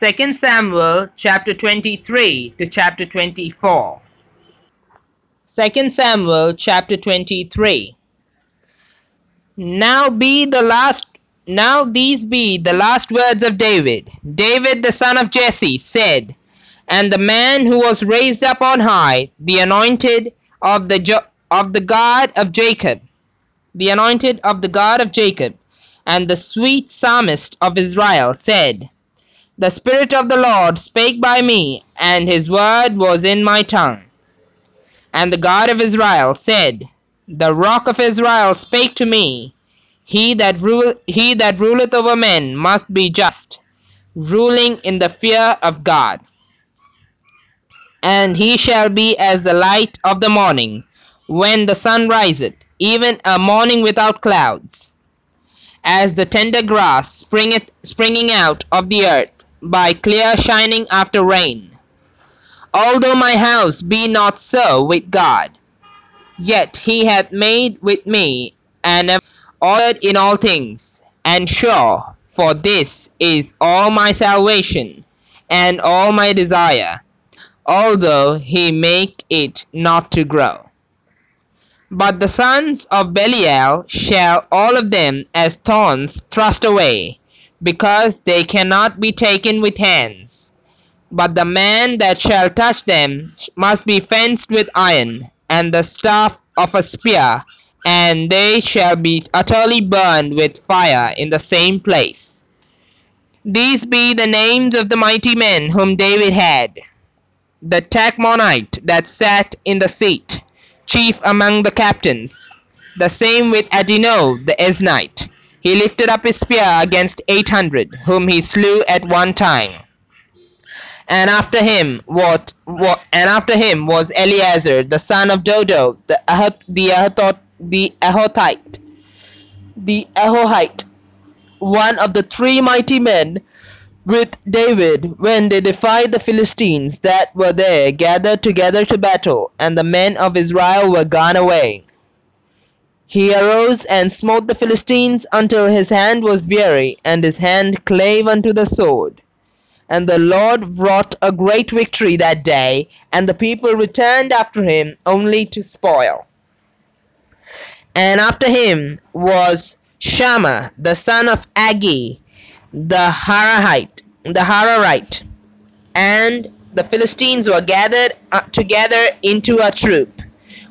2 Samuel chapter 23 to chapter 24. 2 Samuel chapter 23. Now be the last now these be the last words of David. David the son of Jesse said, and the man who was raised up on high, the anointed of the jo- of the God of Jacob, the anointed of the God of Jacob, and the sweet psalmist of Israel said, The Spirit of the Lord spake by me, and his word was in my tongue. And the God of Israel said, The rock of Israel spake to me, He that, rule, he that ruleth over men must be just, ruling in the fear of God. And he shall be as the light of the morning, when the sun riseth, even a morning without clouds as the tender grass springeth springing out of the earth by clear shining after rain. Although my house be not so with God, yet he hath made with me an ordered in all things, and sure, for this is all my salvation and all my desire, although he make it not to grow. But the sons of Belial shall all of them as thorns thrust away, because they cannot be taken with hands. But the man that shall touch them must be fenced with iron, and the staff of a spear, and they shall be utterly burned with fire in the same place. These be the names of the mighty men whom David had the Tachmonite that sat in the seat, chief among the captains, the same with Adino the Eznite. He lifted up his spear against eight hundred, whom he slew at one time. And after him what, what and after him was Eleazar the son of Dodo the Ahot, the Ahotot, the Ahotite, the Ahohite, one of the three mighty men with David when they defied the Philistines that were there gathered together to battle, and the men of Israel were gone away. He arose and smote the Philistines until his hand was weary, and his hand clave unto the sword. And the Lord wrought a great victory that day, and the people returned after him only to spoil. And after him was Shammah the son of Agee, the Harahite, the Hararite, and the Philistines were gathered uh, together into a troop,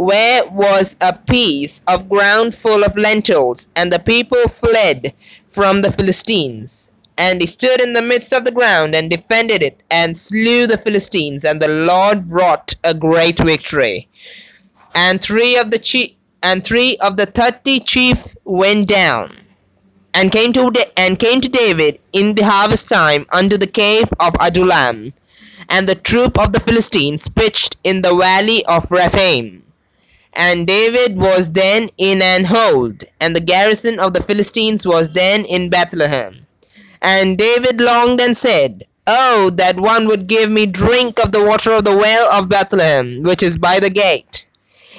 where was a piece of ground full of lentils, and the people fled from the Philistines. And he stood in the midst of the ground and defended it, and slew the Philistines, and the Lord wrought a great victory. And three of the chief and three of the thirty chief went down and came to Da- and came to David in the harvest time unto the cave of Adullam, and the troop of the Philistines pitched in the valley of Rephaim. And David was then in an hold, and the garrison of the Philistines was then in Bethlehem. And David longed and said, Oh, that one would give me drink of the water of the well of Bethlehem, which is by the gate.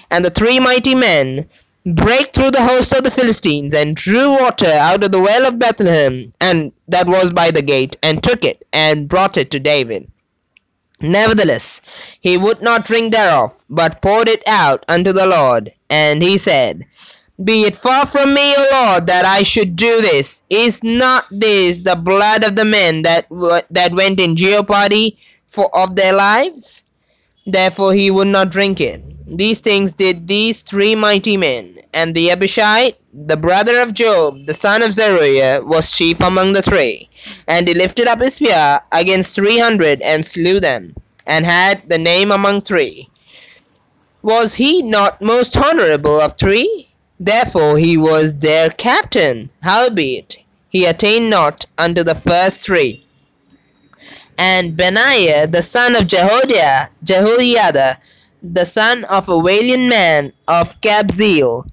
And the three mighty men brake through the host of the Philistines, and drew water out of the well of Bethlehem, and that was by the gate, and took it, and brought it to David. Nevertheless, he would not drink thereof, but poured it out unto the Lord. And he said, Be it far from me, O Lord, that I should do this. Is not this the blood of the men that w- that went in jeopardy for of their lives? Therefore he would not drink it. These things did these three mighty men, and the Abishai, the brother of Joab, the son of Zeruiah, was chief among the three. And he lifted up his spear against three hundred, and slew them, and had the name among three. Was he not most honorable of three? Therefore he was their captain. Howbeit, he attained not unto the first three and Benaiah the son of Jehoiada, Jehoiada, the son of a valiant man of Kabzeel,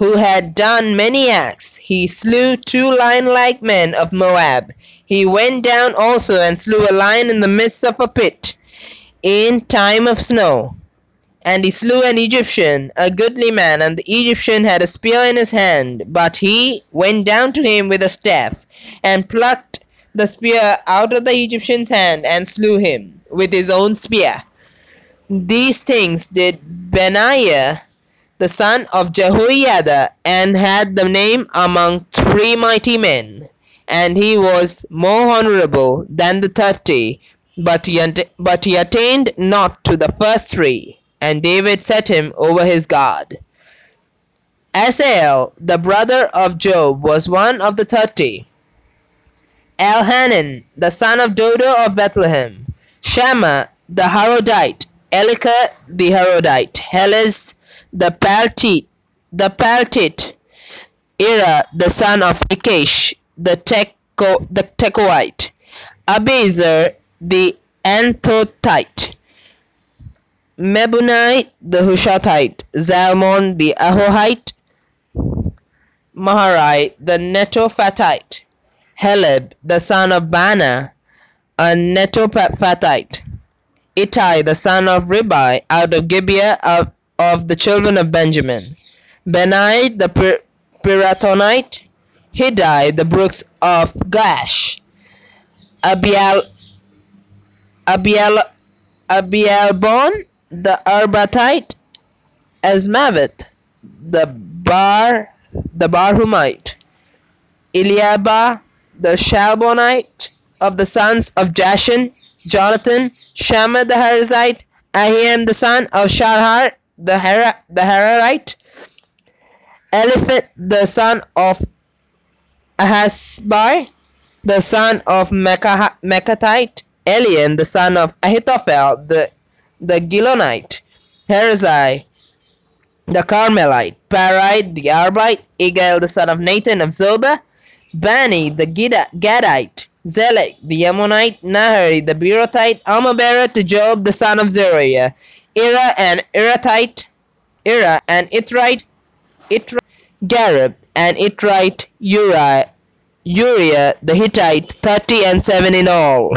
who had done many acts. He slew two lion-like men of Moab. He went down also and slew a lion in the midst of a pit in time of snow. And he slew an Egyptian, a goodly man, and the Egyptian had a spear in his hand, but he went down to him with a staff, and plucked the spear out of the Egyptian's hand and slew him with his own spear. These things did Benaiah the son of Jehoiada, and had the name among three mighty men. And he was more honorable than the thirty, but he, but he attained not to the first three. And David set him over his guard. Asahel, the brother of Joab, was one of the thirty. Elhanan, the son of Dodo of Bethlehem, Shammah, the Harodite, Elika, the Harodite, Helez, the Paltite, the Paltite, Ira, the son of Ikkesh, the Tekoite, Abiezer, the Anathothite, Mebunnai, the Hushathite, Zalmon, the Ahohite, Maharai, the Netophathite, Heleb, the son of Baanah, a Netophathite, Ittai, the son of Ribai, out of Gibeah of, of the children of Benjamin, Benai, the Pir- Pirathonite, Hiddai, the brooks of Gaash, Abial, Abial, Abialbon, the Arbatite, Azmaveth, the Bar, the Barhumite, Eliabah, the Shaalbonite, of the sons of Jashan, Jonathan, Shammah the Harizite, Ahiam the son of Sharhar, the, Hera, the Hararite, Eliphat the son of Ahasbai, the son of Mechathite, Elian the son of Ahithophel, the, the Gilonite, Herzai, the Carmelite, Parite, the Arbite, Igal the son of Nathan of Zobah, Bani the Gadite, Zelek the Ammonite, Nahari the Beerothite, Amabera to Joab the son of Zeruiah, Ira and Irathite, Ira and Itrite, Itra, Gareb and Itrite, Uriah, Uriah the Hittite, thirty and seven in all.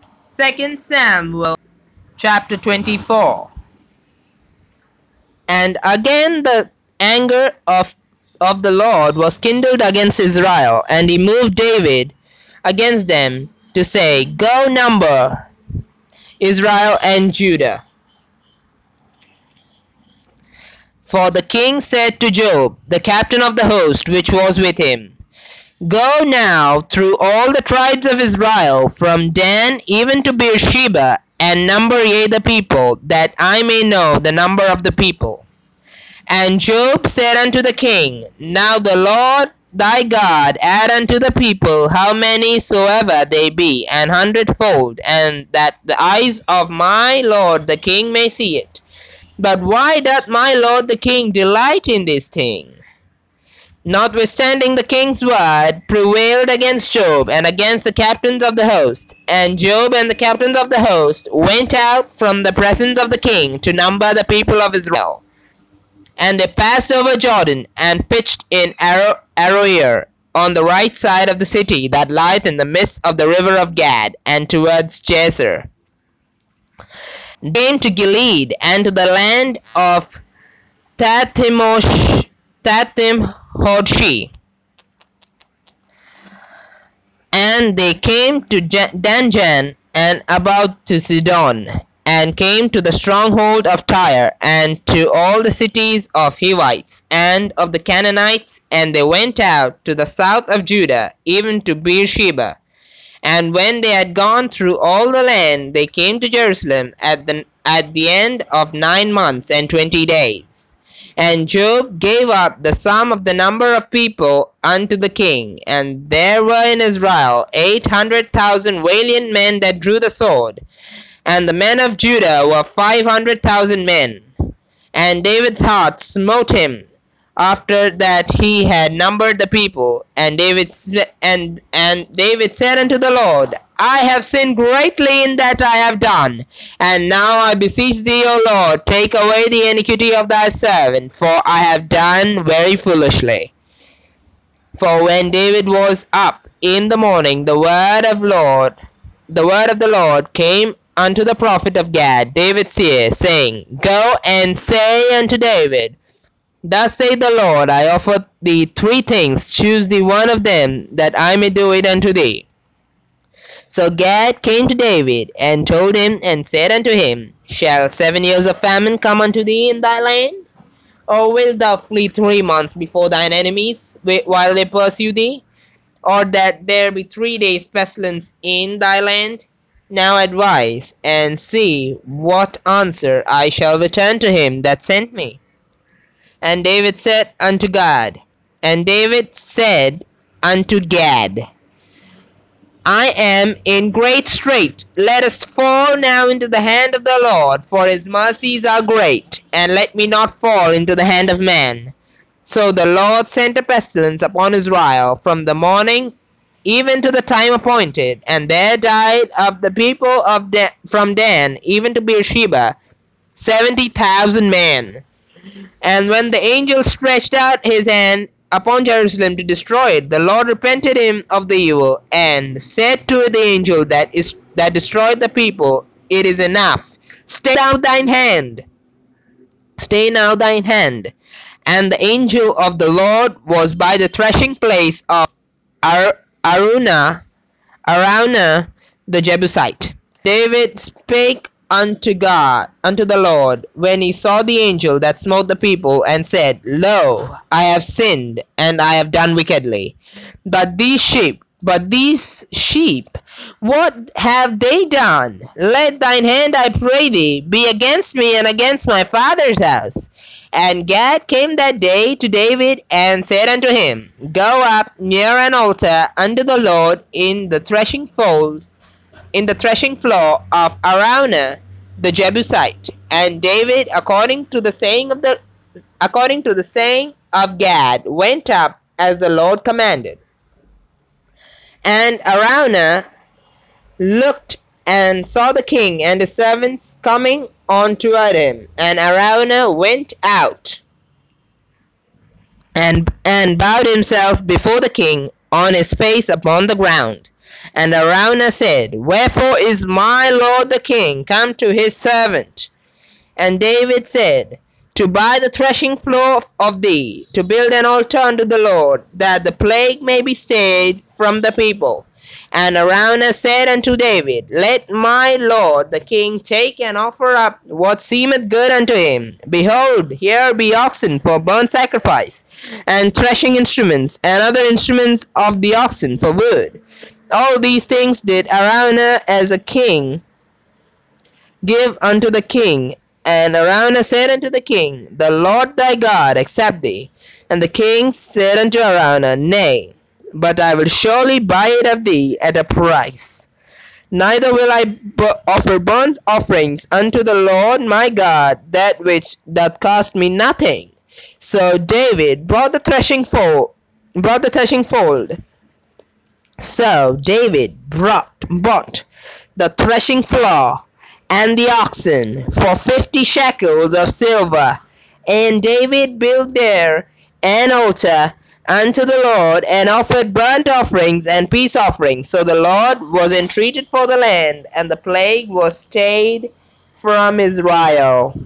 Second Samuel chapter 24 And again the anger of of the Lord was kindled against Israel, and he moved David against them to say, Go number Israel and Judah. For the king said to Joab, the captain of the host which was with him, Go now through all the tribes of Israel, from Dan even to Beersheba, and number ye the people, that I may know the number of the people. And Joab said unto the king, Now the Lord thy God add unto the people how many soever they be, an hundredfold, and that the eyes of my lord the king may see it. But why doth my lord the king delight in this thing? Notwithstanding the king's word prevailed against Joab and against the captains of the host. And Joab and the captains of the host went out from the presence of the king to number the people of Israel. And they passed over Jordan, and pitched in Aroer on the right side of the city that lieth in the midst of the river of Gad, and towards Jazer. Came to Gilead, and to the land of Tathimosh, Tathimhodshi. And they came to Danjaan, and about to Sidon, and came to the stronghold of Tyre, and to all the cities of Hivites, and of the Canaanites, and they went out to the south of Judah, even to Beersheba. And when they had gone through all the land, they came to Jerusalem at the, at the end of nine months and twenty days. And Joab gave up the sum of the number of people unto the king, and there were in Israel eight hundred thousand valiant men that drew the sword, and the men of Judah were five hundred thousand men. And David's heart smote him after that he had numbered the people. And David and and David said unto the Lord, I have sinned greatly in that I have done. And now I beseech thee, O Lord, take away the iniquity of thy servant, for I have done very foolishly. For when David was up in the morning, the word of Lord, the word of the Lord came unto the prophet of Gad, David seer, saying, Go and say unto David, Thus saith the Lord, I offer thee three things, choose thee one of them, that I may do it unto thee. So Gad came to David, and told him, and said unto him, Shall seven years of famine come unto thee in thy land? Or wilt thou flee three months before thine enemies, while they pursue thee? Or that there be three days pestilence in thy land? Now advise, and see what answer I shall return to him that sent me. And David said unto Gad, and David said unto Gad, I am in great strait. Let us fall now into the hand of the Lord, for his mercies are great, and let me not fall into the hand of man. So the Lord sent a pestilence upon Israel from the morning even to the time appointed, and there died of the people of Dan, from Dan even to Beersheba seventy thousand men. And when the angel stretched out his hand upon Jerusalem to destroy it, the Lord repented him of the evil, and said to the angel that is that destroyed the people, It is enough. Stay now thine hand. Stay now thine hand. And the angel of the Lord was by the threshing place of Ar- Araunah, Araunah the Jebusite. David spake unto God, unto the Lord, when he saw the angel that smote the people, and said, Lo, I have sinned, and I have done wickedly. But these sheep, but these sheep, what have they done? Let thine hand, I pray thee, be against me and against my father's house. And Gad came that day to David and said unto him, Go up near an altar unto the Lord in the threshing fold in the threshing floor of Araunah the Jebusite. And David, according to the saying of the according to the saying of Gad, went up as the Lord commanded. And Araunah looked and saw the king and his servants coming on toward him. And Araunah went out and, and bowed himself before the king on his face upon the ground. And Araunah said, Wherefore is my lord the king come to his servant? And David said, To buy the threshing floor of thee, to build an altar unto the Lord, that the plague may be stayed from the people. And Araunah said unto David, Let my lord the king take and offer up what seemeth good unto him. Behold, here be oxen for burnt sacrifice, and threshing instruments, and other instruments of the oxen for wood. All these things did Araunah as a king give unto the king. And Araunah said unto the king, The Lord thy God accept thee. And the king said unto Araunah, Nay, but I will surely buy it of thee at a price. Neither will I offer burnt offerings unto the Lord my God, that which doth cost me nothing. So David brought the threshing fold, brought the threshing fold. So David brought bought the threshing floor and the oxen for fifty shekels of silver. And David built there an altar unto the Lord and offered burnt offerings and peace offerings. So the Lord was entreated for the land, and the plague was stayed from Israel.